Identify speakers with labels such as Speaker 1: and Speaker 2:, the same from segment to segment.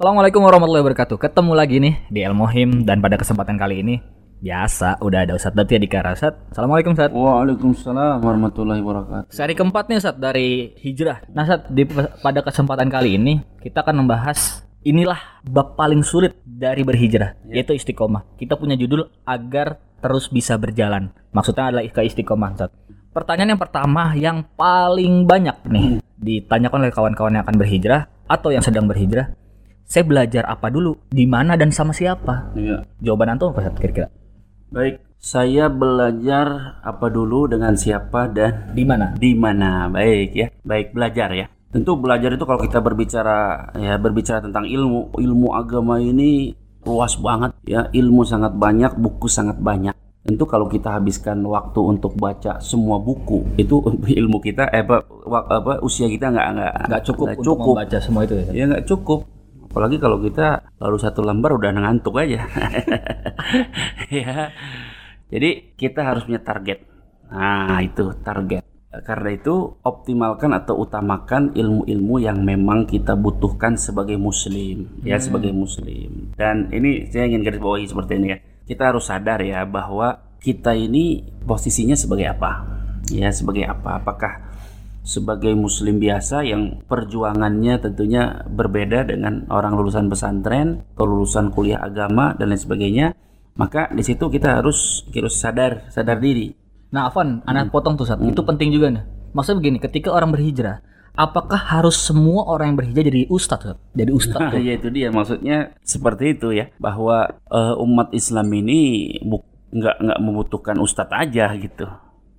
Speaker 1: Assalamualaikum warahmatullahi wabarakatuh. Ketemu lagi nih di El Mohim dan pada kesempatan kali ini biasa udah ada Ustadz Datia di Karasat. Assalamualaikum Ustadz.
Speaker 2: Waalaikumsalam warahmatullahi wabarakatuh.
Speaker 1: Seri keempat nih Ustadz dari hijrah. Nah Ustadz di pada kesempatan kali ini kita akan membahas inilah bab paling sulit dari berhijrah yaitu istiqomah. Kita punya judul agar terus bisa berjalan. Maksudnya adalah ke istiqomah Ustadz. Pertanyaan yang pertama yang paling banyak nih ditanyakan oleh kawan-kawan yang akan berhijrah atau yang sedang berhijrah. Saya belajar apa dulu, di mana dan sama siapa?
Speaker 2: Iya.
Speaker 1: Jawaban antum apa kira-kira?
Speaker 2: Baik, saya belajar apa dulu dengan siapa dan
Speaker 1: Di mana?
Speaker 2: di mana. Baik ya. Baik belajar ya. Tentu belajar itu kalau kita berbicara ya berbicara tentang ilmu, ilmu agama ini luas banget ya. Ilmu sangat banyak, buku sangat banyak. Tentu kalau kita habiskan waktu untuk baca semua buku itu ilmu kita eh apa, apa usia kita nggak nggak
Speaker 1: Nggak cukup untuk
Speaker 2: cukup.
Speaker 1: membaca semua itu ya.
Speaker 2: Ya nggak cukup. Apalagi kalau kita baru satu lembar udah ngantuk aja. ya. Jadi kita harus punya target. Nah itu target. Karena itu optimalkan atau utamakan ilmu-ilmu yang memang kita butuhkan sebagai muslim, ya sebagai muslim. Dan ini saya ingin garis bawahi seperti ini ya. Kita harus sadar ya bahwa kita ini posisinya sebagai apa? Ya sebagai apa? Apakah sebagai muslim biasa yang perjuangannya tentunya berbeda dengan orang lulusan pesantren atau lulusan kuliah agama dan lain sebagainya maka di situ kita harus harus sadar sadar diri
Speaker 1: Nah, Afan, anak potong tuh Ustadz. Itu penting juga nih. Maksudnya begini, ketika orang berhijrah, apakah harus semua orang yang berhijrah jadi ustadz? Jadi ustadz.
Speaker 2: Nah, ya itu dia maksudnya seperti itu ya bahwa eh, umat Islam ini nggak nggak membutuhkan ustadz aja gitu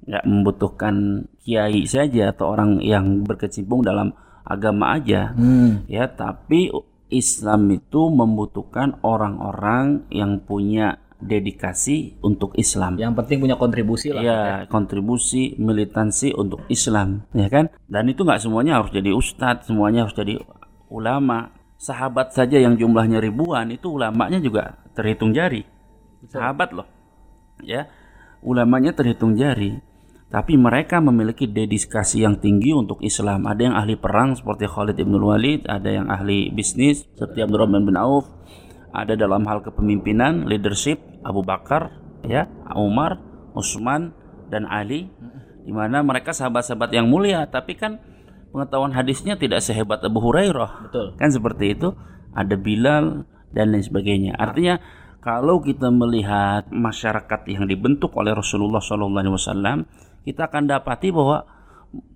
Speaker 2: nggak membutuhkan kiai saja atau orang yang berkecimpung dalam agama aja.
Speaker 1: Hmm.
Speaker 2: ya tapi Islam itu membutuhkan orang-orang yang punya dedikasi untuk Islam.
Speaker 1: Yang penting punya kontribusi lah.
Speaker 2: ya kontribusi militansi untuk Islam ya kan? Dan itu nggak semuanya harus jadi ustadz semuanya harus jadi ulama. Sahabat saja yang jumlahnya ribuan itu ulamanya juga terhitung jari. Sahabat loh ya. Ulamanya terhitung jari tapi mereka memiliki dedikasi yang tinggi untuk Islam. Ada yang ahli perang seperti Khalid ibn Walid ada yang ahli bisnis seperti Abdurrahman bin Auf ada dalam hal kepemimpinan leadership Abu Bakar ya Umar Utsman dan Ali di mana mereka sahabat-sahabat yang mulia. Tapi kan pengetahuan hadisnya tidak sehebat Abu Hurairah.
Speaker 1: Betul.
Speaker 2: kan seperti itu. Ada Bilal dan lain sebagainya. Artinya kalau kita melihat masyarakat yang dibentuk oleh Rasulullah SAW kita akan dapati bahwa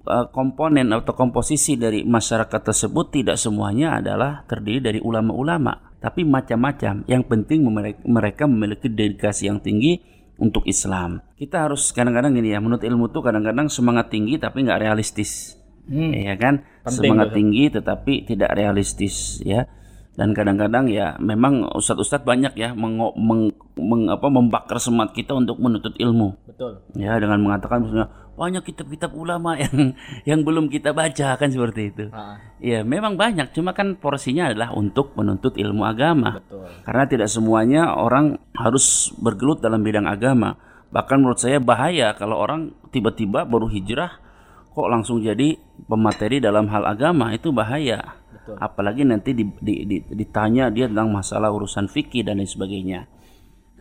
Speaker 2: eh, komponen atau komposisi dari masyarakat tersebut tidak semuanya adalah terdiri dari ulama-ulama tapi macam-macam. Yang penting mereka, memiliki dedikasi yang tinggi untuk Islam. Kita harus kadang-kadang gini ya menurut ilmu tuh kadang-kadang semangat tinggi tapi nggak realistis.
Speaker 1: Hmm.
Speaker 2: ya kan?
Speaker 1: Penting
Speaker 2: semangat
Speaker 1: tuh.
Speaker 2: tinggi tetapi tidak realistis ya dan kadang-kadang ya memang ustadz-ustadz banyak ya mengo- meng, meng- apa, membakar semangat kita untuk menuntut ilmu
Speaker 1: Betul.
Speaker 2: ya dengan mengatakan misalnya banyak kitab-kitab ulama yang yang belum kita baca kan seperti itu
Speaker 1: Ah,
Speaker 2: ya memang banyak cuma kan porsinya adalah untuk menuntut ilmu agama
Speaker 1: betul.
Speaker 2: karena tidak semuanya orang harus bergelut dalam bidang agama. Bahkan menurut saya bahaya kalau orang tiba-tiba baru hijrah kok langsung jadi pemateri dalam hal agama itu bahaya.
Speaker 1: Betul.
Speaker 2: Apalagi nanti di- di- di- ditanya dia tentang masalah urusan fikih dan lain sebagainya.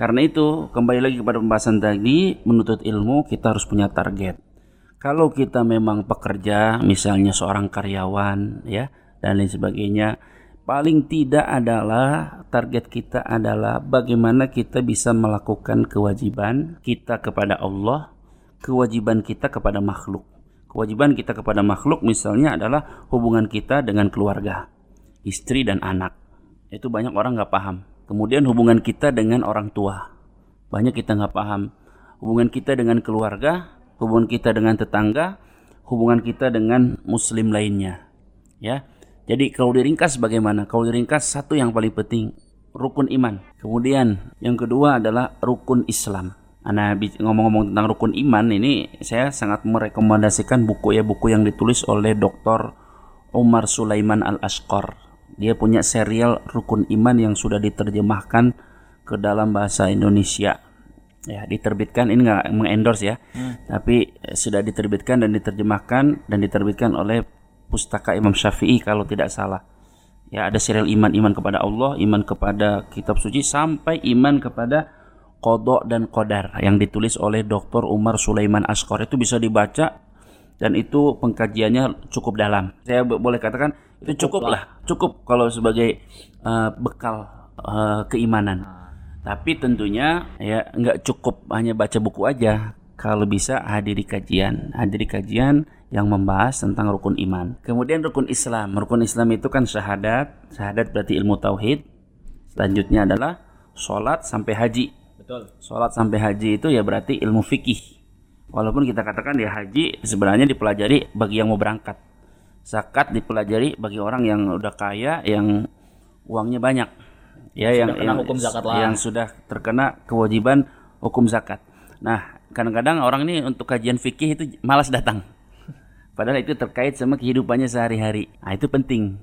Speaker 2: Karena itu kembali lagi kepada pembahasan tadi menuntut ilmu kita harus punya target. Kalau kita memang pekerja, misalnya seorang karyawan ya dan lain sebagainya, paling tidak adalah target kita adalah bagaimana kita bisa melakukan kewajiban kita kepada Allah, kewajiban kita kepada makhluk. Kewajiban kita kepada makhluk misalnya adalah hubungan kita dengan keluarga, istri dan anak. Itu banyak orang nggak paham. Kemudian hubungan kita dengan orang tua, banyak kita nggak paham. Hubungan kita dengan keluarga, hubungan kita dengan tetangga, hubungan kita dengan muslim lainnya. Ya. Jadi kalau diringkas bagaimana? Kalau diringkas satu yang paling penting rukun iman. Kemudian yang kedua adalah rukun Islam. Nah, ngomong-ngomong tentang rukun iman ini saya sangat merekomendasikan buku ya buku yang ditulis oleh Dr. Umar Sulaiman Al Ashqar. Dia punya serial rukun iman yang sudah diterjemahkan ke dalam bahasa Indonesia. Ya, diterbitkan ini nggak mengendorse ya, tapi eh, sudah diterbitkan dan diterjemahkan dan diterbitkan oleh Pustaka Imam Syafi'i kalau tidak salah. Ya, ada serial iman iman kepada Allah, iman kepada kitab suci sampai iman kepada kodok dan kodar yang ditulis oleh Dr. Umar Sulaiman Askor itu bisa dibaca dan itu pengkajiannya cukup dalam. Saya boleh katakan itu cukup, lah, cukup kalau sebagai uh, bekal uh, keimanan. Tapi tentunya ya nggak cukup hanya baca buku aja. Kalau bisa hadiri kajian, hadiri kajian yang membahas tentang rukun iman. Kemudian rukun Islam. Rukun Islam itu kan syahadat. Syahadat berarti ilmu tauhid. Selanjutnya adalah sholat sampai haji.
Speaker 1: Betul.
Speaker 2: Sholat sampai haji itu ya berarti ilmu fikih Walaupun kita katakan ya haji sebenarnya dipelajari bagi yang mau berangkat. Zakat dipelajari bagi orang yang udah kaya, yang uangnya banyak. Ya,
Speaker 1: sudah
Speaker 2: yang yang,
Speaker 1: hukum zakat lah.
Speaker 2: yang sudah terkena kewajiban hukum zakat. Nah, kadang-kadang orang ini untuk kajian fikih itu malas datang. Padahal itu terkait sama kehidupannya sehari-hari. Nah, itu penting.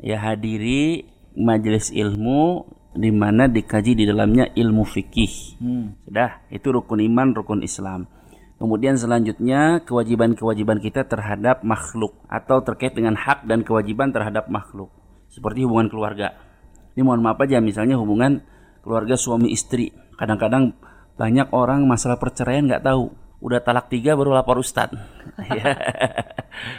Speaker 2: Ya hadiri majelis ilmu di mana dikaji di dalamnya ilmu fikih. Hmm. Sudah, itu rukun iman, rukun Islam. Kemudian selanjutnya kewajiban-kewajiban kita terhadap makhluk atau terkait dengan hak dan kewajiban terhadap makhluk. Seperti hubungan keluarga. Ini mohon maaf aja misalnya hubungan keluarga suami istri. Kadang-kadang banyak orang masalah perceraian nggak tahu. Udah talak tiga baru lapor ustad. Ya.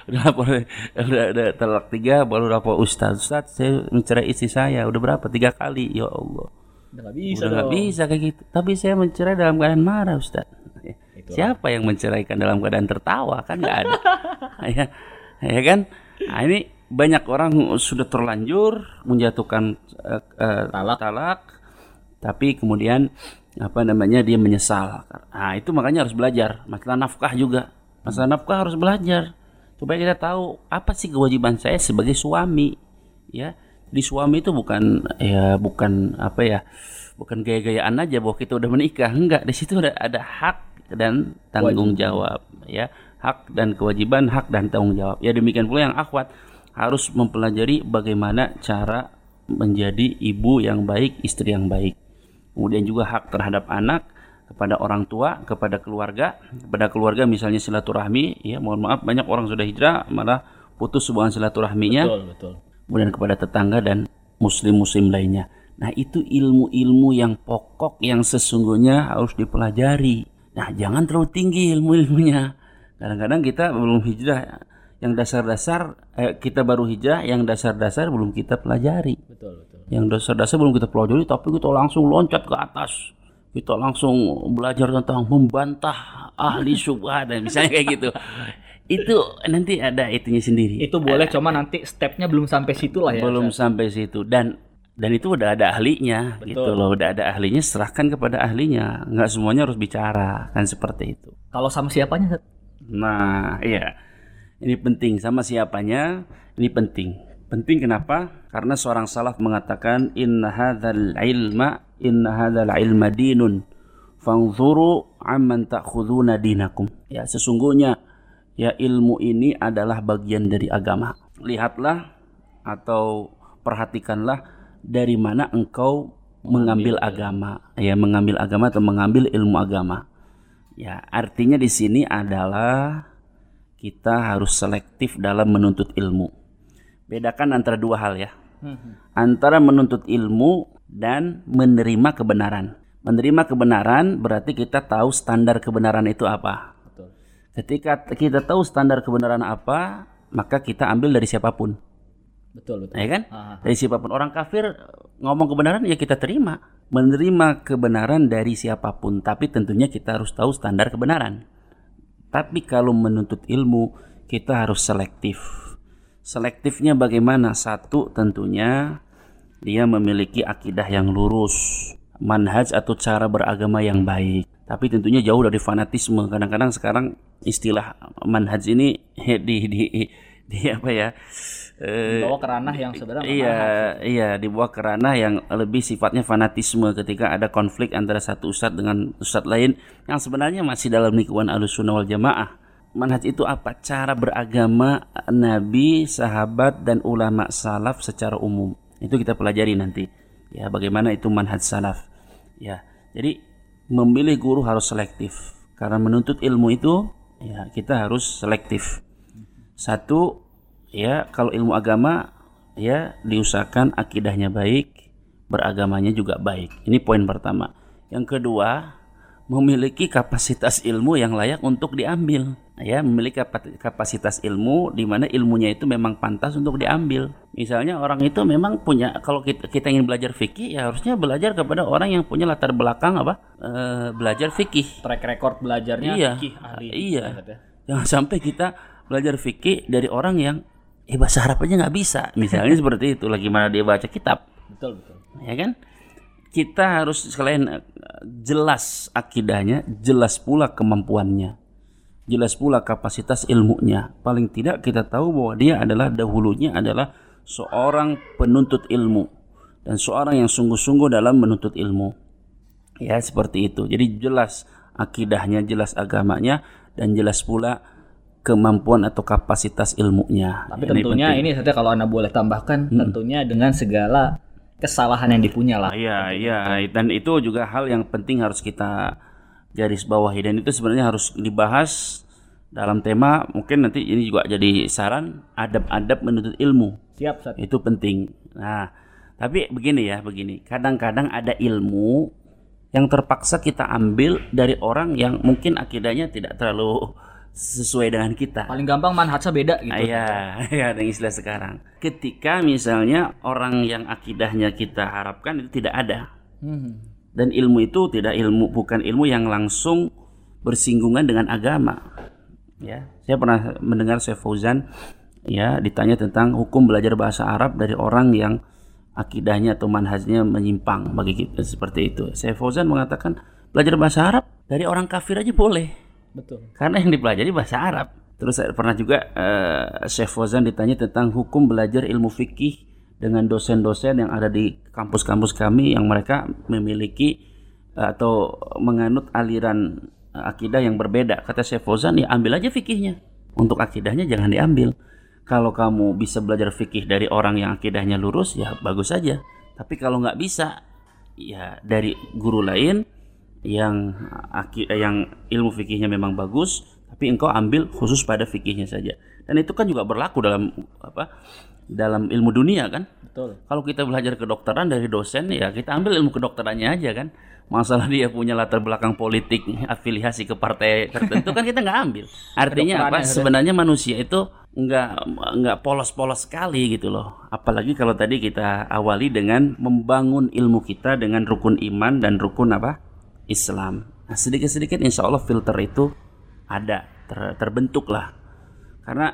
Speaker 2: udah lapor, udah, udah talak tiga baru lapor ustad. Ustad saya mencerai istri saya. Udah berapa? Tiga kali. Ya Allah.
Speaker 1: Udah gak bisa
Speaker 2: Udah nggak bisa kayak gitu. Tapi saya mencerai dalam keadaan marah ustad. Siapa yang menceraikan dalam keadaan tertawa kan nggak ada, ya, ya kan? Nah, ini banyak orang sudah terlanjur menjatuhkan uh, uh,
Speaker 1: Talak.
Speaker 2: talak, tapi kemudian apa namanya dia menyesal. Nah itu makanya harus belajar. Masalah nafkah juga, masalah nafkah harus belajar. Supaya kita tahu apa sih kewajiban saya sebagai suami, ya. Di suami itu bukan ya bukan apa ya bukan gaya-gayaan aja bahwa kita udah menikah. Enggak di situ ada ada hak dan tanggung jawab ya. Hak dan kewajiban hak dan tanggung jawab. Ya demikian pula yang akhwat harus mempelajari bagaimana cara menjadi ibu yang baik istri yang baik kemudian juga hak terhadap anak kepada orang tua kepada keluarga kepada keluarga misalnya silaturahmi ya mohon maaf banyak orang sudah hijrah malah putus hubungan silaturahminya
Speaker 1: Betul, betul.
Speaker 2: kemudian kepada tetangga dan muslim-muslim lainnya nah itu ilmu-ilmu yang pokok yang sesungguhnya harus dipelajari Nah, jangan terlalu tinggi ilmu-ilmunya. Kadang-kadang kita belum hijrah yang dasar-dasar eh, kita baru hijrah yang dasar-dasar belum kita pelajari.
Speaker 1: Betul, betul.
Speaker 2: Yang dasar-dasar belum kita pelajari tapi kita langsung loncat ke atas. Kita langsung belajar tentang membantah ahli syubhat dan misalnya kayak gitu. itu nanti ada itunya sendiri.
Speaker 1: Itu boleh, cuma nanti stepnya belum sampai situ lah ya.
Speaker 2: belum
Speaker 1: Ustaz.
Speaker 2: sampai situ dan dan itu udah ada ahlinya
Speaker 1: Betul.
Speaker 2: gitu loh udah ada ahlinya serahkan kepada ahlinya nggak semuanya harus bicara kan seperti itu
Speaker 1: Kalau sama siapanya,
Speaker 2: nah iya ini penting sama siapanya ini penting penting kenapa? Karena seorang salaf mengatakan inna hadzal ilma inna hadzal ilma dinun. Fanzuru amman ta'khuduna dinakum. Ya sesungguhnya ya ilmu ini adalah bagian dari agama. Lihatlah atau perhatikanlah dari mana engkau mengambil agama. Ya mengambil agama atau mengambil ilmu agama. Ya artinya di sini adalah kita harus selektif dalam menuntut ilmu bedakan antara dua hal ya antara menuntut ilmu dan menerima kebenaran menerima kebenaran berarti kita tahu standar kebenaran itu apa
Speaker 1: Betul.
Speaker 2: ketika kita tahu standar kebenaran apa maka kita ambil dari siapa pun
Speaker 1: Betul, betul.
Speaker 2: ya kan?
Speaker 1: Ah.
Speaker 2: Dari siapa pun orang kafir ngomong kebenaran ya kita terima. Menerima kebenaran dari siapa pun, tapi tentunya kita harus tahu standar kebenaran. Tapi kalau menuntut ilmu, kita harus selektif. Selektifnya bagaimana? Satu tentunya dia memiliki akidah yang lurus, manhaj atau cara beragama yang baik. Tapi tentunya jauh dari fanatisme. Kadang-kadang sekarang istilah manhaj ini di di di apa ya? eh,
Speaker 1: Bawa ke ranah yang sebenarnya
Speaker 2: Iya, iya dibawa ke ranah yang lebih sifatnya fanatisme ketika ada konflik antara satu ustadz dengan ustadz lain yang sebenarnya masih dalam lingkungan Ahlussunnah wal Jamaah. Manhaj itu apa? Cara beragama nabi, sahabat dan ulama salaf secara umum. Itu kita pelajari nanti. Ya, bagaimana itu manhaj salaf. Ya. Jadi memilih guru harus selektif. Karena menuntut ilmu itu ya kita harus selektif. Satu ya kalau ilmu agama ya diusahakan akidahnya baik, beragamanya juga baik. Ini poin pertama. Yang kedua, memiliki kapasitas ilmu yang layak untuk diambil. Ya, memiliki kapasitas ilmu di mana ilmunya itu memang pantas untuk diambil. Misalnya orang itu memang punya kalau kita, kita ingin belajar fikih ya harusnya belajar kepada orang yang punya latar belakang apa? E, belajar fikih.
Speaker 1: Track record belajarnya
Speaker 2: iya,
Speaker 1: fikih ahli.
Speaker 2: Iya. Jangan sampai kita belajar fikih dari orang yang eh bahasa Arab aja nggak bisa. Misalnya seperti itu lagi mana dia baca kitab.
Speaker 1: Betul, betul.
Speaker 2: Ya kan? Kita harus selain eh, jelas akidahnya, jelas pula kemampuannya, jelas pula kapasitas ilmunya. Paling tidak kita tahu bahwa dia adalah dahulunya adalah seorang penuntut ilmu dan seorang yang sungguh-sungguh dalam menuntut ilmu. Ya, seperti itu. Jadi jelas akidahnya, jelas agamanya dan jelas pula kemampuan atau kapasitas ilmunya.
Speaker 1: Tapi tentunya ini, ini saja kalau Anda boleh tambahkan hmm. tentunya dengan segala kesalahan yang dipunya lah.
Speaker 2: Iya, iya, dan itu juga hal yang penting harus kita garis bawahi dan itu sebenarnya harus dibahas dalam tema mungkin nanti ini juga jadi saran adab-adab menuntut ilmu.
Speaker 1: Siap, Sat.
Speaker 2: Itu penting. Nah, tapi begini ya, begini. Kadang-kadang ada ilmu yang terpaksa kita ambil dari orang yang mungkin akidahnya tidak terlalu sesuai dengan kita.
Speaker 1: Paling gampang manhajnya beda gitu.
Speaker 2: Iya, ya dengan istilah sekarang. Ketika misalnya orang yang akidahnya kita harapkan itu tidak ada. Hmm. Dan ilmu itu tidak ilmu bukan ilmu yang langsung bersinggungan dengan agama. Ya, saya pernah mendengar Syekh Fauzan ya ditanya tentang hukum belajar bahasa Arab dari orang yang akidahnya atau manhajnya menyimpang bagi kita seperti itu. Syekh Fauzan mengatakan belajar bahasa Arab dari orang kafir aja boleh
Speaker 1: Betul.
Speaker 2: Karena yang dipelajari bahasa Arab. Terus pernah juga uh, Chef Fozan ditanya tentang hukum belajar ilmu fikih dengan dosen-dosen yang ada di kampus-kampus kami yang mereka memiliki uh, atau menganut aliran uh, akidah yang berbeda. Kata Chef Fozan, ya ambil aja fikihnya. Untuk akidahnya jangan diambil. Kalau kamu bisa belajar fikih dari orang yang akidahnya lurus, ya bagus saja. Tapi kalau nggak bisa, ya dari guru lain yang yang ilmu fikihnya memang bagus tapi engkau ambil khusus pada fikihnya saja. Dan itu kan juga berlaku dalam apa dalam ilmu dunia kan?
Speaker 1: Betul.
Speaker 2: Kalau kita belajar kedokteran dari dosen ya kita ambil ilmu kedokterannya aja kan? Masalah dia punya latar belakang politik afiliasi ke partai tertentu kan kita nggak ambil. Artinya apa? Sebenarnya manusia itu nggak nggak polos-polos sekali gitu loh. Apalagi kalau tadi kita awali dengan membangun ilmu kita dengan rukun iman dan rukun apa Islam. Nah, sedikit-sedikit insya Allah filter itu ada, ter, terbentuk lah. Karena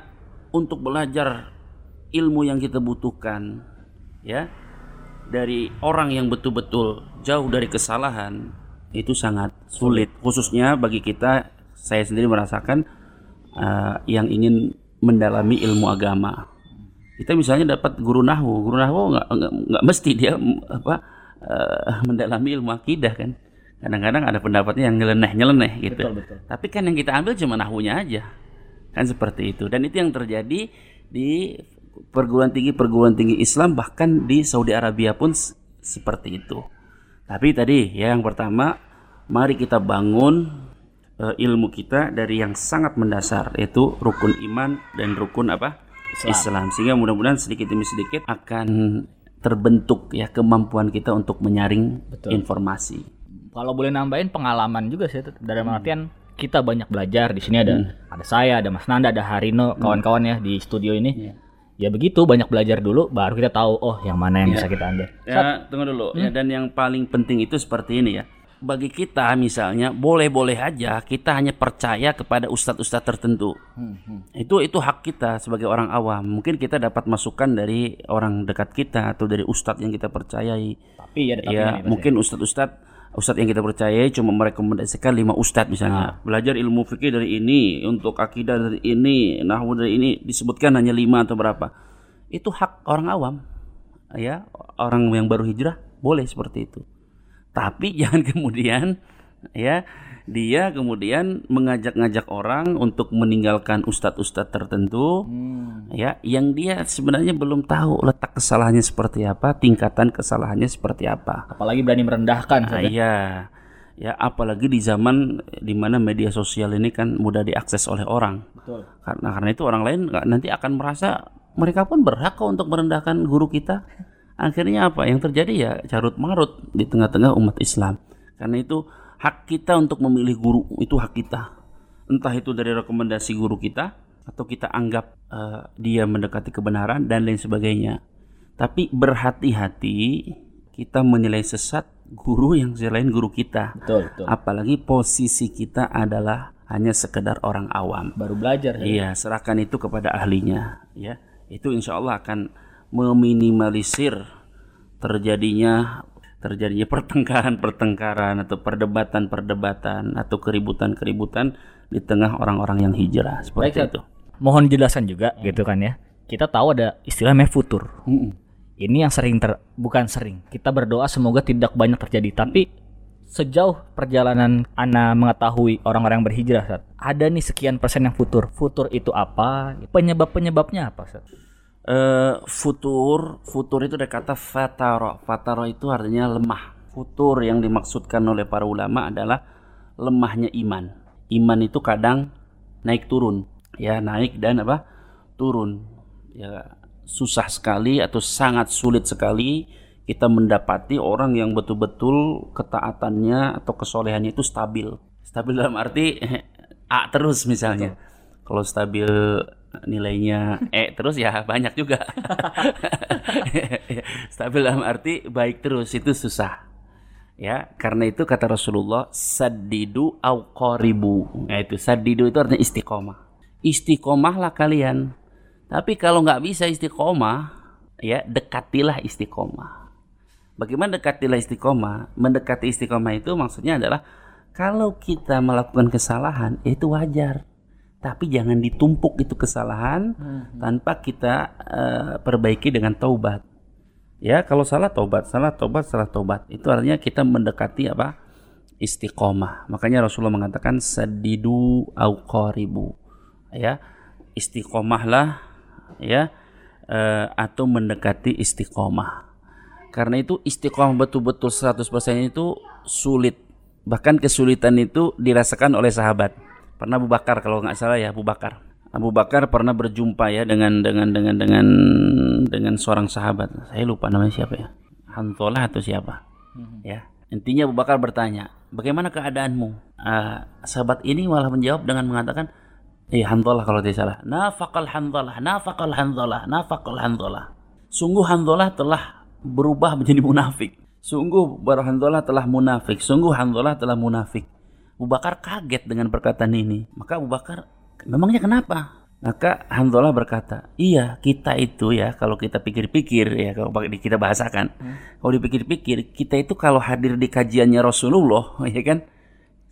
Speaker 2: untuk belajar ilmu yang kita butuhkan, ya, dari orang yang betul-betul jauh dari kesalahan, itu sangat sulit. Khususnya bagi kita, saya sendiri merasakan uh, yang ingin mendalami ilmu agama. Kita misalnya dapat guru nahwu, guru nggak nggak mesti dia apa uh, mendalami ilmu akidah kan kadang-kadang ada pendapatnya yang nyeleneh-nyeleneh gitu. Betul, betul. Tapi kan yang kita ambil cuma nahunya aja. Kan seperti itu. Dan itu yang terjadi di perguruan tinggi perguruan tinggi Islam bahkan di Saudi Arabia pun seperti itu. Tapi tadi ya yang pertama mari kita bangun uh, ilmu kita dari yang sangat mendasar yaitu rukun iman dan rukun apa? Islam. Islam. Sehingga mudah-mudahan sedikit demi sedikit akan terbentuk ya kemampuan kita untuk menyaring Betul. informasi
Speaker 1: kalau boleh nambahin pengalaman juga sih dari hmm. artian kita banyak belajar di sini ada hmm. ada saya ada Mas Nanda ada Harino hmm. kawan-kawan ya di studio ini yeah. ya begitu banyak belajar dulu baru kita tahu oh yang mana yang yeah. bisa kita ambil
Speaker 2: ya tunggu dulu ya, hmm. ya dan yang paling penting itu seperti ini ya bagi kita misalnya boleh-boleh aja kita hanya percaya kepada ustadz-ustadz tertentu hmm, hmm. itu itu hak kita sebagai orang awam mungkin kita dapat masukan dari orang dekat kita atau dari ustadz yang kita percayai
Speaker 1: tapi ya,
Speaker 2: ya mungkin ustadz-ustadz ustadz yang kita percaya cuma merekomendasikan lima ustadz misalnya. Nah. belajar ilmu fikih dari ini untuk akidah dari ini nahwu dari ini disebutkan hanya lima atau berapa. Itu hak orang awam. Ya orang yang baru hijrah boleh seperti itu. Tapi jangan kemudian ya dia kemudian mengajak-ngajak orang untuk meninggalkan ustadz-ustadz tertentu hmm. ya yang dia sebenarnya belum tahu letak kesalahannya seperti apa tingkatan kesalahannya seperti apa
Speaker 1: apalagi berani merendahkan
Speaker 2: nah, iya ya apalagi di zaman di mana media sosial ini kan mudah diakses oleh orang
Speaker 1: Betul.
Speaker 2: karena karena itu orang lain nanti akan merasa mereka pun berhak kok untuk merendahkan guru kita. Akhirnya apa? Yang terjadi ya carut marut di tengah-tengah umat Islam. Karena itu hak kita untuk memilih guru itu hak kita. Entah itu dari rekomendasi guru kita atau kita anggap uh, dia mendekati kebenaran dan lain sebagainya. Tapi berhati-hati kita menilai sesat guru yang selain guru kita.
Speaker 1: Betul, betul.
Speaker 2: Apalagi posisi kita adalah hanya sekedar orang awam.
Speaker 1: Baru belajar ya.
Speaker 2: Iya, serahkan itu kepada ahlinya, ya. Itu insya Allah akan meminimalisir terjadinya terjadinya pertengkaran-pertengkaran atau perdebatan-perdebatan atau keributan-keributan di tengah orang-orang yang hijrah seperti
Speaker 1: Baik,
Speaker 2: itu.
Speaker 1: Mohon jelasan juga gitu kan ya. Kita tahu ada istilah futur.
Speaker 2: Mm-mm.
Speaker 1: Ini yang sering ter bukan sering. Kita berdoa semoga tidak banyak terjadi, tapi sejauh perjalanan Ana mengetahui orang-orang yang berhijrah, Sat, ada nih sekian persen yang futur. Futur itu apa? Penyebab-penyebabnya apa, Sat?
Speaker 2: Eh, futur, futur itu dari kata fataro. Fataro itu artinya lemah. Futur yang dimaksudkan oleh para ulama adalah lemahnya iman. Iman itu kadang naik turun, ya naik dan apa turun. Ya susah sekali atau sangat sulit sekali kita mendapati orang yang betul-betul ketaatannya atau kesolehannya itu stabil. Stabil dalam arti A terus misalnya. Kalau stabil nilainya E terus ya banyak juga. stabil dalam arti baik terus itu susah. Ya, karena itu kata Rasulullah sadidu au qaribu. Nah itu sadidu itu artinya istiqomah. Istiqomahlah kalian. Tapi kalau nggak bisa istiqomah, ya dekatilah istiqomah. Bagaimana dekatilah istiqomah? Mendekati istiqomah itu maksudnya adalah kalau kita melakukan kesalahan itu wajar. Tapi jangan ditumpuk itu kesalahan tanpa kita eh, perbaiki dengan taubat. Ya, kalau salah taubat, salah taubat, salah taubat. Itu artinya kita mendekati apa? Istiqomah. Makanya Rasulullah mengatakan sadidu au qaribu. Ya, istiqomahlah ya eh, atau mendekati istiqomah. Karena itu istiqomah betul-betul 100% itu sulit. Bahkan kesulitan itu dirasakan oleh sahabat. Pernah Abu Bakar kalau nggak salah ya Abu Bakar. Abu Bakar pernah berjumpa ya dengan dengan dengan dengan dengan seorang sahabat. Saya lupa namanya siapa ya. Hantolah atau siapa? Ya. Intinya Abu Bakar bertanya, "Bagaimana keadaanmu?" Ah, sahabat ini malah menjawab dengan mengatakan, "Eh, Hantolah kalau tidak salah. Nafaqal Hantolah, nafaqal Hantolah, nafaqal Hantolah." Sungguh Hantolah telah berubah menjadi munafik. Sungguh Hantolah telah munafik. Sungguh Hantolah telah munafik. Abu Bakar kaget dengan perkataan ini. Maka Abu Bakar, memangnya kenapa? Maka Hanzalah berkata, iya kita itu ya kalau kita pikir-pikir ya kalau kita bahasakan, kalau dipikir-pikir kita itu kalau hadir di kajiannya Rasulullah ya kan?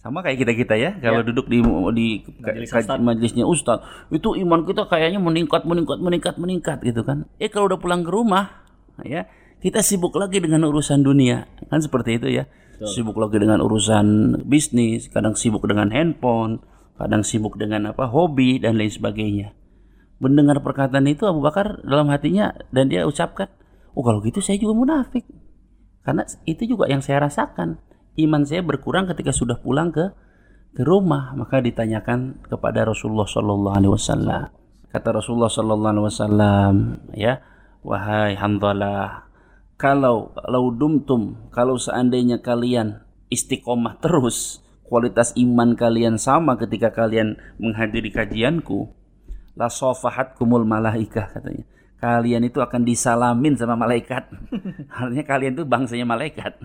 Speaker 2: Sama kayak kita kita ya kalau duduk di di
Speaker 1: Majelis
Speaker 2: kaj- majelisnya Ustadz itu iman kita kayaknya meningkat meningkat meningkat meningkat gitu kan. Eh kalau udah pulang ke rumah ya kita sibuk lagi dengan urusan dunia kan seperti itu ya sibuk lagi dengan urusan bisnis kadang sibuk dengan handphone kadang sibuk dengan apa hobi dan lain sebagainya. Mendengar perkataan itu Abu Bakar dalam hatinya dan dia ucapkan oh kalau gitu saya juga munafik. Karena itu juga yang saya rasakan. Iman saya berkurang ketika sudah pulang ke ke rumah. Maka ditanyakan kepada Rasulullah Shallallahu Alaihi Wasallam. Kata Rasulullah Shallallahu Alaihi Wasallam ya wahai Hanzalah kalau kalau dumtum kalau seandainya kalian istiqomah terus kualitas iman kalian sama ketika kalian menghadiri kajianku la kumul malaikah katanya. Kalian itu akan disalamin sama malaikat. Artinya kalian itu bangsanya malaikat.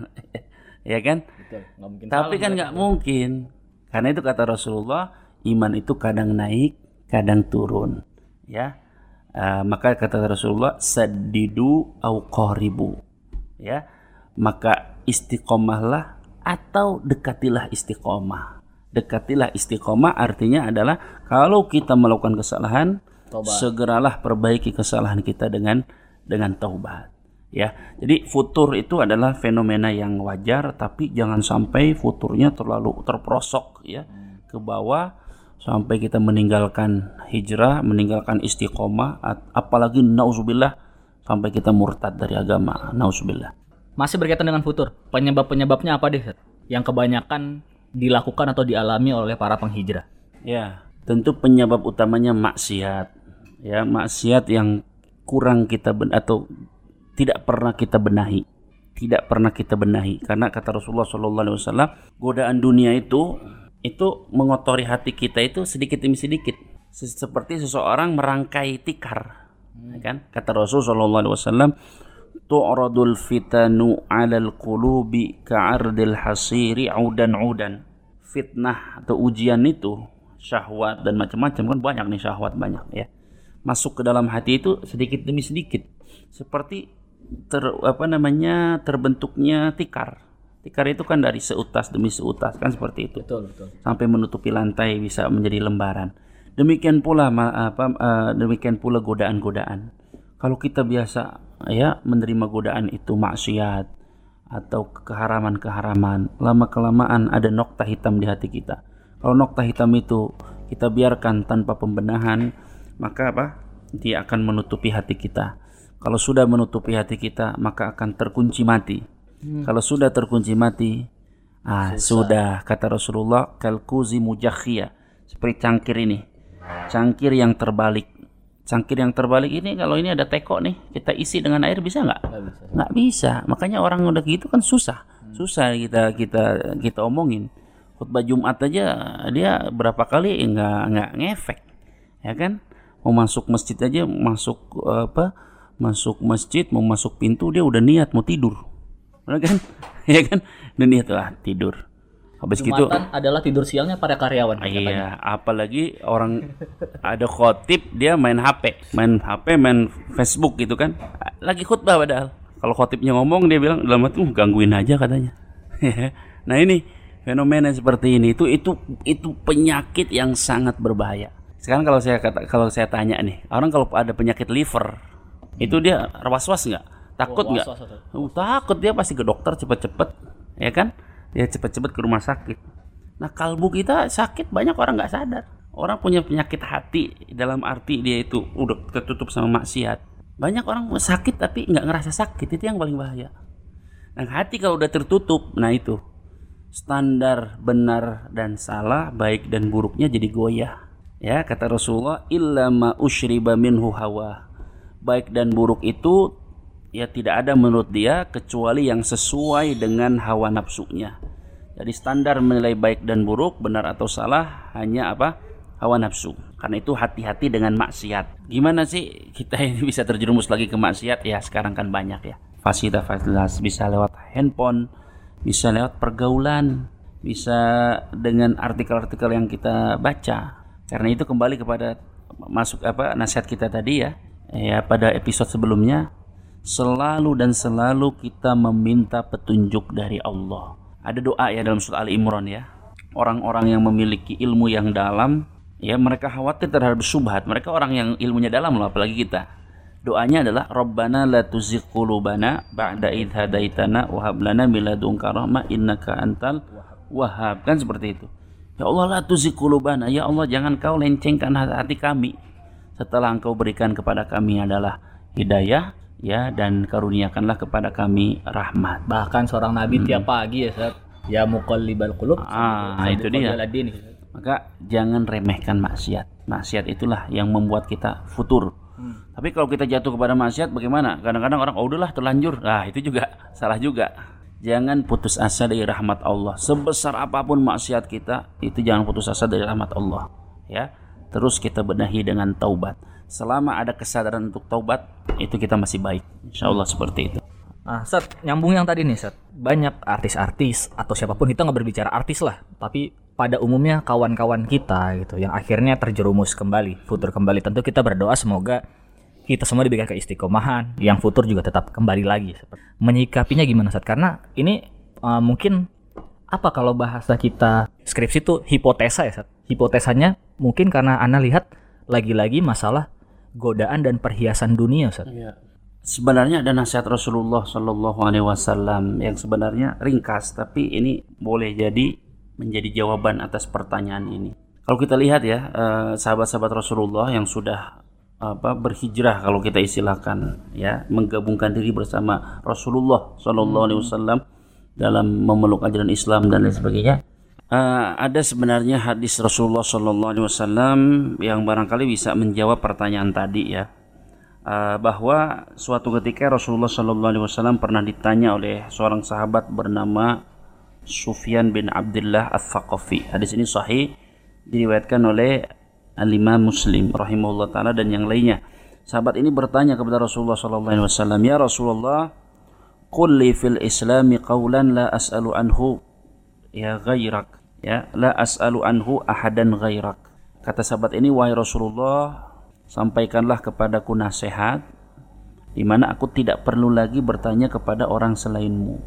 Speaker 2: Ya kan?
Speaker 1: Betul, mungkin
Speaker 2: tapi kan nggak mungkin. Karena itu kata Rasulullah iman itu kadang naik kadang turun. Ya. Ah, maka kata Rasulullah sadidu au qaribu ya. Maka istiqomahlah atau dekatilah istiqomah. Dekatilah istiqomah artinya adalah kalau kita melakukan kesalahan
Speaker 1: Tobat.
Speaker 2: segeralah perbaiki kesalahan kita dengan dengan taubat. Ya. Jadi futur itu adalah fenomena yang wajar tapi jangan sampai futurnya terlalu terperosok ya. Ke bawah sampai kita meninggalkan hijrah meninggalkan istiqomah apalagi nauzubillah sampai kita murtad dari agama nauzubillah
Speaker 1: Masih berkaitan dengan futur. Penyebab-penyebabnya apa deh? Yang kebanyakan dilakukan atau dialami oleh para penghijrah.
Speaker 2: Ya, tentu penyebab utamanya maksiat. Ya, maksiat yang kurang kita ben atau tidak pernah kita benahi tidak pernah kita benahi karena kata Rasulullah Shallallahu Alaihi Wasallam godaan dunia itu itu mengotori hati kita itu sedikit demi sedikit seperti seseorang merangkai tikar hmm. kan? Kata Rasul Shallallahu Alaihi Wasallam tu'radul fitanu 'alal qulubi ka'ardil hasiri 'udan 'udan. Fitnah atau ujian itu syahwat dan macam-macam kan banyak nih syahwat banyak ya. Masuk ke dalam hati itu sedikit demi sedikit. Seperti ter apa namanya terbentuknya tikar. Tikar itu kan dari seutas demi seutas kan seperti itu.
Speaker 1: Betul betul.
Speaker 2: Sampai menutupi lantai bisa menjadi lembaran demikian pula apa uh, demikian pula godaan-godaan. Kalau kita biasa ya menerima godaan itu maksiat atau keharaman-keharaman lama kelamaan ada nokta hitam di hati kita. Kalau nokta hitam itu kita biarkan tanpa pembenahan maka apa? Dia akan menutupi hati kita. Kalau sudah menutupi hati kita maka akan terkunci mati. Hmm. kalau sudah terkunci mati ah Susah. sudah kata Rasulullah kalkuzi mujakhia seperti cangkir ini cangkir yang terbalik. Cangkir yang terbalik ini kalau ini ada teko nih kita isi dengan air bisa nggak? Nggak bisa. bisa. Makanya orang udah gitu kan susah. Hmm. susah kita kita kita omongin. Khutbah Jumat aja dia berapa kali nggak nggak ngefek ya kan? Mau masuk masjid aja masuk apa masuk masjid mau masuk pintu dia udah niat mau tidur. Benar kan? Ya kan? Udah niat lah tidur
Speaker 1: Habis gitu adalah tidur siangnya pada karyawan.
Speaker 2: Iya, apalagi orang ada khotib dia main HP, main HP, main Facebook gitu kan. Lagi khutbah padahal. Kalau khotibnya ngomong dia bilang dalam itu gangguin aja katanya. nah ini fenomena seperti ini itu itu itu penyakit yang sangat berbahaya. Sekarang kalau saya kata kalau saya tanya nih, orang kalau ada penyakit liver, itu dia was-was nggak? Takut nggak? Oh, takut dia pasti ke dokter cepet-cepet, ya kan? Ya cepat-cepat ke rumah sakit. Nah kalbu kita sakit banyak orang nggak sadar. Orang punya penyakit hati dalam arti dia itu udah tertutup sama maksiat. Banyak orang sakit tapi nggak ngerasa sakit itu yang paling bahaya. Nah hati kalau udah tertutup, nah itu standar benar dan salah, baik dan buruknya jadi goyah. Ya kata Rasulullah, illa ma ushriba minhu hawa. Baik dan buruk itu ya tidak ada menurut dia kecuali yang sesuai dengan hawa nafsunya. Jadi standar menilai baik dan buruk, benar atau salah hanya apa? Hawa nafsu. Karena itu hati-hati dengan maksiat. Gimana sih kita ini bisa terjerumus lagi ke maksiat? Ya sekarang kan banyak ya. Fasilitas-fasilitas bisa lewat handphone, bisa lewat pergaulan, bisa dengan artikel-artikel yang kita baca. Karena itu kembali kepada masuk apa nasihat kita tadi ya. Ya pada episode sebelumnya selalu dan selalu kita meminta petunjuk dari Allah. Ada doa ya dalam surat Ali Imran ya. Orang-orang yang memiliki ilmu yang dalam, ya mereka khawatir terhadap subhat. Mereka orang yang ilmunya dalam loh, apalagi kita. Doanya adalah Rabbana la tuzigh qulubana ba'da idh hadaitana wa hab lana min ladunka rahmah innaka antal wahhab. Kan seperti itu. Ya Allah la tuzigh qulubana. Ya Allah jangan kau lencengkan hati kami setelah engkau berikan kepada kami adalah hidayah ya dan karuniakanlah kepada kami rahmat.
Speaker 1: Bahkan seorang nabi hmm. tiap pagi ya saat ya muqallibal qulub.
Speaker 2: Ah, itu dia. Maka jangan remehkan maksiat. Maksiat itulah yang membuat kita futur. Hmm. Tapi kalau kita jatuh kepada maksiat bagaimana? Kadang-kadang orang oh udahlah terlanjur. Nah, itu juga salah juga. Jangan putus asa dari rahmat Allah. Sebesar apa pun maksiat kita, itu jangan putus asa dari rahmat Allah. Ya. Terus kita benahi dengan taubat selama ada kesadaran untuk taubat itu kita masih baik insya Allah seperti itu
Speaker 1: Nah, Sat, nyambung yang tadi nih, Sat. Banyak artis-artis atau siapa pun kita nggak berbicara artis lah, tapi pada umumnya kawan-kawan kita gitu yang akhirnya terjerumus kembali, futur kembali. Tentu kita berdoa semoga kita semua diberikan keistiqomahan, yang futur juga tetap kembali lagi. Menyikapinya gimana, Sat? Karena ini uh, mungkin apa kalau bahasa kita skripsi itu hipotesa ya, Sat. Hipotesanya mungkin karena Anda lihat lagi-lagi masalah godaan dan perhiasan dunia Ustaz.
Speaker 2: Iya. Sebenarnya ada nasihat Rasulullah Shallallahu Alaihi Wasallam yang sebenarnya ringkas, tapi ini boleh jadi menjadi jawaban atas pertanyaan ini. Kalau kita lihat ya eh, sahabat-sahabat Rasulullah yang sudah apa berhijrah kalau kita istilahkan ya menggabungkan diri bersama Rasulullah Shallallahu Alaihi Wasallam dalam memeluk ajaran Islam dan lain sebagainya Uh, ada sebenarnya hadis Rasulullah Shallallahu Alaihi Wasallam yang barangkali bisa menjawab pertanyaan tadi ya. uh, bahwa suatu ketika Rasulullah Shallallahu Alaihi Wasallam pernah ditanya oleh seorang sahabat bernama Sufyan bin Abdullah Al-Thaqafi. Hadis ini sahih diriwayatkan oleh Al-Imam Muslim rahimahullah taala dan yang lainnya. Sahabat ini bertanya kepada Rasulullah sallallahu alaihi wasallam, "Ya Rasulullah, qul fil Islami qawlan la as'alu anhu ya ghairak." Ya, la as'alu anhu ahadan ghairak. Kata sahabat ini, "Wahai Rasulullah, sampaikanlah kepadaku nasihat di mana aku tidak perlu lagi bertanya kepada orang selainmu."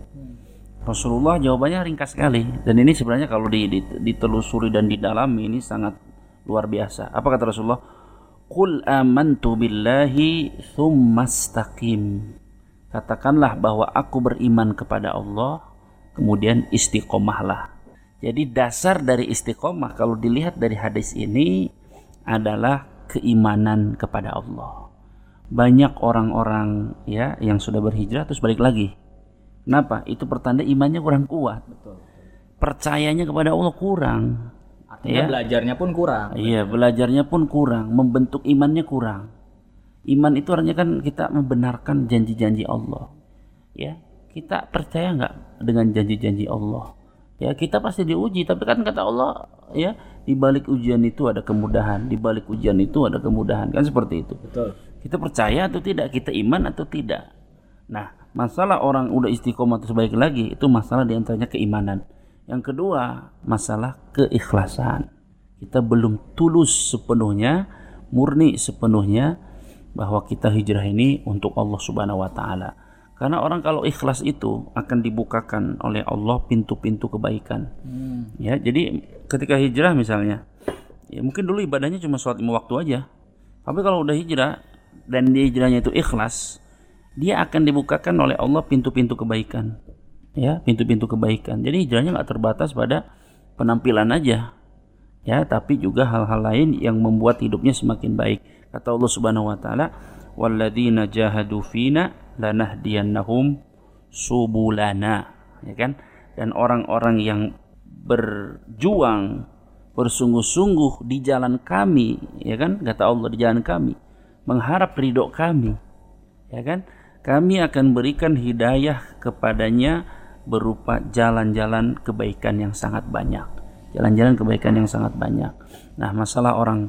Speaker 2: Rasulullah jawabannya ringkas sekali dan ini sebenarnya kalau ditelusuri dan didalami ini sangat luar biasa. Apa kata Rasulullah? Qul amantu billahi thummastaqim. Katakanlah bahwa aku beriman kepada Allah, kemudian istiqomahlah. Jadi dasar dari istiqomah kalau dilihat dari hadis ini adalah keimanan kepada Allah. Banyak orang-orang ya yang sudah berhijrah terus balik lagi. Kenapa? Itu pertanda imannya kurang kuat. Betul. Percayanya kepada Allah kurang
Speaker 1: Artinya ya. belajarnya pun kurang.
Speaker 2: Iya, belajarnya pun kurang, membentuk imannya kurang. Iman itu artinya kan kita membenarkan janji-janji Allah. Ya, kita percaya nggak dengan janji-janji Allah? Ya, kita pasti diuji, tapi kan kata Allah, ya, di balik ujian itu ada kemudahan, di balik ujian itu ada kemudahan, kan seperti itu. Betul. Kita percaya atau tidak, kita iman atau tidak. Nah, masalah orang udah istiqomah terus balik lagi itu masalah di antaranya keimanan yang kedua, masalah keikhlasan. Kita belum tulus sepenuhnya, murni sepenuhnya bahwa kita hijrah ini untuk Allah Subhanahu wa taala. Karena orang kalau ikhlas itu akan dibukakan oleh Allah pintu-pintu kebaikan. Hmm. Ya, jadi ketika hijrah misalnya, ya mungkin dulu ibadahnya cuma sholat lima waktu aja. Tapi kalau udah hijrah dan dia hijrahnya itu ikhlas, dia akan dibukakan oleh Allah pintu-pintu kebaikan ya pintu-pintu kebaikan jadi hijrahnya nggak terbatas pada penampilan aja ya tapi juga hal-hal lain yang membuat hidupnya semakin baik kata Allah Subhanahu wa taala walladzina jahadu fina lanahdiyannahum subulana ya kan dan orang-orang yang berjuang bersungguh-sungguh di jalan kami ya kan kata Allah di jalan kami mengharap ridho kami ya kan kami akan berikan hidayah kepadanya berupa jalan-jalan kebaikan yang sangat banyak. Jalan-jalan kebaikan yang sangat banyak. Nah, masalah orang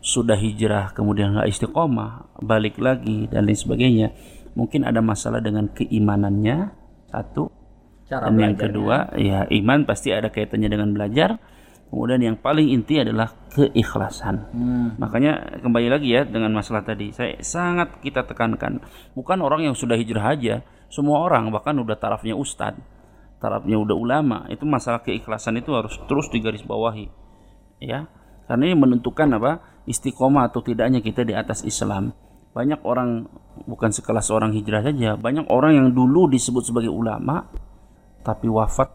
Speaker 2: sudah hijrah kemudian nggak istiqomah, balik lagi dan lain sebagainya, mungkin ada masalah dengan keimanannya satu. Cara dan yang kedua, ya iman pasti ada kaitannya dengan belajar. Kemudian yang paling inti adalah keikhlasan. Hmm. Makanya kembali lagi ya dengan masalah tadi, saya sangat kita tekankan, bukan orang yang sudah hijrah aja, semua orang bahkan udah tarafnya ustadz tarafnya udah ulama itu masalah keikhlasan itu harus terus digarisbawahi ya karena ini menentukan apa istiqomah atau tidaknya kita di atas Islam banyak orang bukan sekelas orang hijrah saja banyak orang yang dulu disebut sebagai ulama tapi wafat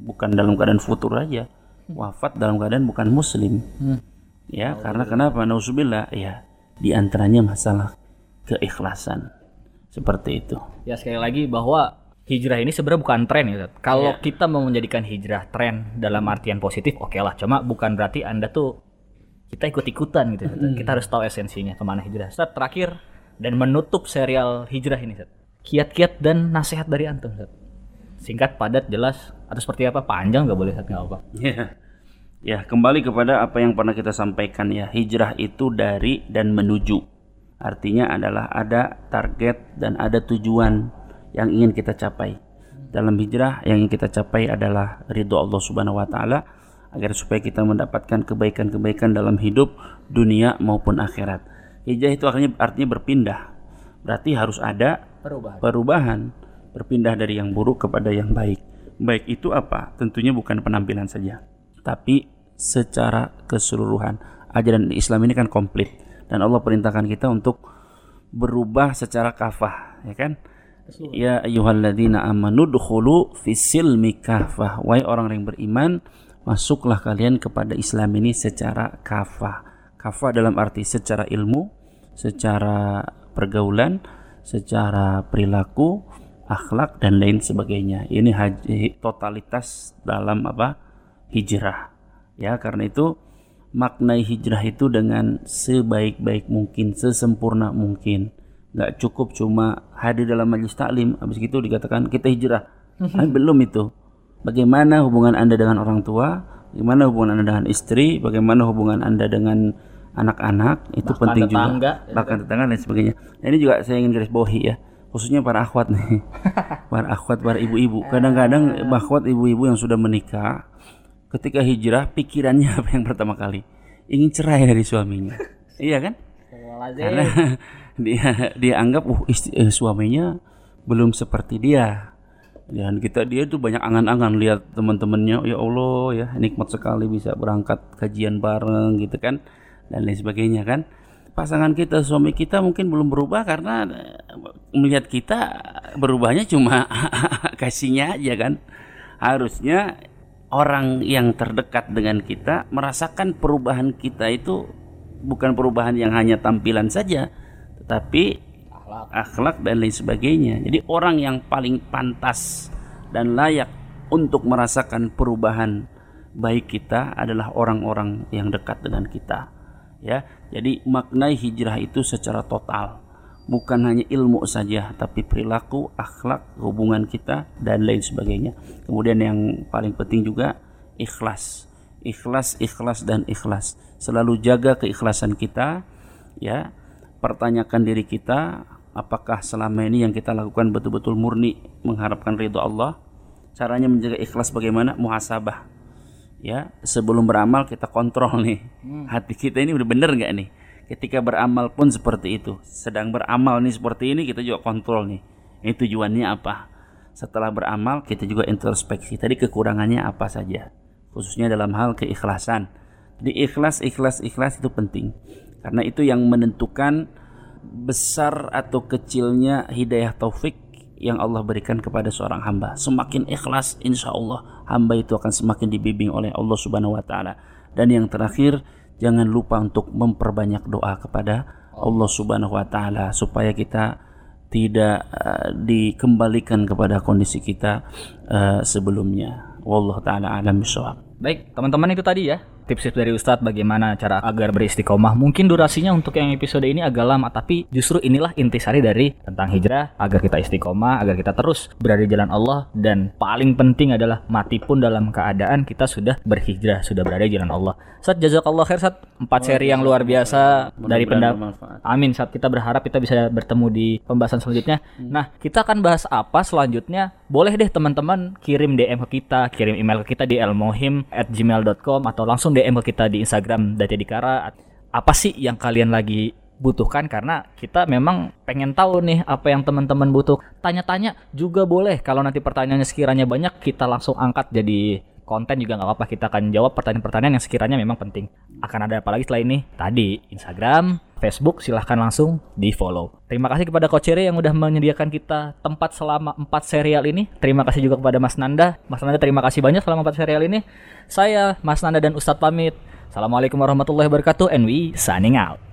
Speaker 2: bukan dalam keadaan futur aja wafat dalam keadaan bukan muslim hmm. ya oh, karena kenapa nauzubillah ya di antaranya masalah keikhlasan seperti itu
Speaker 1: ya sekali lagi bahwa hijrah ini sebenarnya bukan tren ya. Kalau yeah. kita mau menjadikan hijrah tren dalam artian positif, oke okay lah. Cuma bukan berarti anda tuh kita ikut-ikutan gitu. Mm. Kita harus tahu esensinya ke mana hijrah. Set terakhir dan menutup serial hijrah ini, Set. Kiat-kiat dan nasihat dari antum, Set. Singkat, padat, jelas, atau seperti apa? Panjang nggak boleh, Set, nggak apa.
Speaker 2: Yeah. Ya, kembali kepada apa yang pernah kita sampaikan ya. Hijrah itu dari dan menuju. Artinya adalah ada target dan ada tujuan yang ingin kita capai. Dalam hijrah yang ingin kita capai adalah ridho Allah Subhanahu wa taala agar supaya kita mendapatkan kebaikan-kebaikan dalam hidup dunia maupun akhirat. Hijrah itu artinya artinya berpindah. Berarti harus ada perubahan. perubahan, berpindah dari yang buruk kepada yang baik. Baik itu apa? Tentunya bukan penampilan saja, tapi secara keseluruhan. Ajaran Islam ini kan komplit dan Allah perintahkan kita untuk berubah secara kafah, ya kan? Ya ayyuhalladzina amanu dukhulu fisilmi kafah. Wahai orang yang beriman, masuklah kalian kepada Islam ini secara kafah. Kafah dalam arti secara ilmu, secara pergaulan, secara perilaku, akhlak dan lain sebagainya. Ini haji, totalitas dalam apa? hijrah. Ya, karena itu maknai hijrah itu dengan sebaik-baik mungkin, sesempurna mungkin. Nggak cukup cuma hadir dalam majelis taklim, habis itu dikatakan kita hijrah. Ah, belum itu. Bagaimana hubungan Anda dengan orang tua? Bagaimana hubungan Anda dengan istri? Bagaimana hubungan Anda dengan anak-anak? Itu
Speaker 1: Bahkan
Speaker 2: penting
Speaker 1: tetangga,
Speaker 2: juga. Bahkan tetangga dan sebagainya. Nah, ini juga saya ingin garis bawahi ya. Khususnya para akhwat nih. para akhwat, para ibu-ibu. Kadang-kadang akhwat ibu-ibu yang sudah menikah ketika hijrah pikirannya apa yang pertama kali? Ingin cerai dari suaminya. iya kan? Karena dia dia anggap uh istri, eh, suaminya belum seperti dia dan kita dia tuh banyak angan-angan lihat teman-temannya ya Allah ya nikmat sekali bisa berangkat kajian bareng gitu kan dan lain sebagainya kan. Pasangan kita suami kita mungkin belum berubah karena eh, melihat kita berubahnya cuma kasihnya aja kan. Harusnya orang yang terdekat dengan kita merasakan perubahan kita itu bukan perubahan yang hanya tampilan saja tetapi akhlak dan lain sebagainya. Jadi orang yang paling pantas dan layak untuk merasakan perubahan baik kita adalah orang-orang yang dekat dengan kita. Ya. Jadi maknai hijrah itu secara total. Bukan hanya ilmu saja, tapi perilaku, akhlak, hubungan kita dan lain sebagainya. Kemudian yang paling penting juga ikhlas. Ikhlas, ikhlas dan ikhlas. Selalu jaga keikhlasan kita, ya. Pertanyakan diri kita, apakah selama ini yang kita lakukan betul-betul murni mengharapkan ridho Allah? Caranya menjaga ikhlas bagaimana? Muhasabah. Ya sebelum beramal kita kontrol nih. Hmm. hati kita ini udah bener nggak nih? Ketika beramal pun seperti itu. Sedang beramal nih seperti ini kita juga kontrol nih. Ini tujuannya apa? Setelah beramal kita juga introspeksi. Tadi kekurangannya apa saja? Khususnya dalam hal keikhlasan. Jadi ikhlas ikhlas ikhlas itu penting. Karena itu yang menentukan besar atau kecilnya hidayah taufik yang Allah berikan kepada seorang hamba. Semakin ikhlas, insya Allah hamba itu akan semakin dibimbing oleh Allah Subhanahu Wa Taala. Dan yang terakhir, jangan lupa untuk memperbanyak doa kepada Allah Subhanahu Wa Taala supaya kita tidak uh, dikembalikan kepada kondisi kita uh, sebelumnya. Wallahu taala alam
Speaker 1: Baik, teman-teman itu tadi ya tips-tips dari Ustadz bagaimana cara agar beristiqomah. Mungkin durasinya untuk yang episode ini agak lama, tapi justru inilah intisari dari tentang hijrah agar kita istiqomah, agar kita terus berada di jalan Allah dan paling penting adalah mati pun dalam keadaan kita sudah berhijrah, sudah berada di jalan Allah. Saat jazakallah khair saat empat seri yang luar biasa dari pendapat. Amin. Saat kita berharap kita bisa bertemu di pembahasan selanjutnya. Hmm. Nah, kita akan bahas apa selanjutnya? Boleh deh teman-teman kirim DM ke kita, kirim email ke kita di elmohim@gmail.com atau langsung DM ke kita di Instagram Dati Dikara apa sih yang kalian lagi butuhkan karena kita memang pengen tahu nih apa yang teman-teman butuh. Tanya-tanya juga boleh. Kalau nanti pertanyaannya sekiranya banyak kita langsung angkat jadi konten juga nggak apa-apa kita akan jawab pertanyaan-pertanyaan yang sekiranya memang penting. Akan ada apa lagi setelah ini? Tadi Instagram, Facebook silahkan langsung di follow. Terima kasih kepada Coach Ere yang udah menyediakan kita tempat selama 4 serial ini. Terima kasih juga kepada Mas Nanda. Mas Nanda terima kasih banyak selama 4 serial ini. Saya Mas Nanda dan Ustadz pamit. Assalamualaikum warahmatullahi wabarakatuh and we signing out.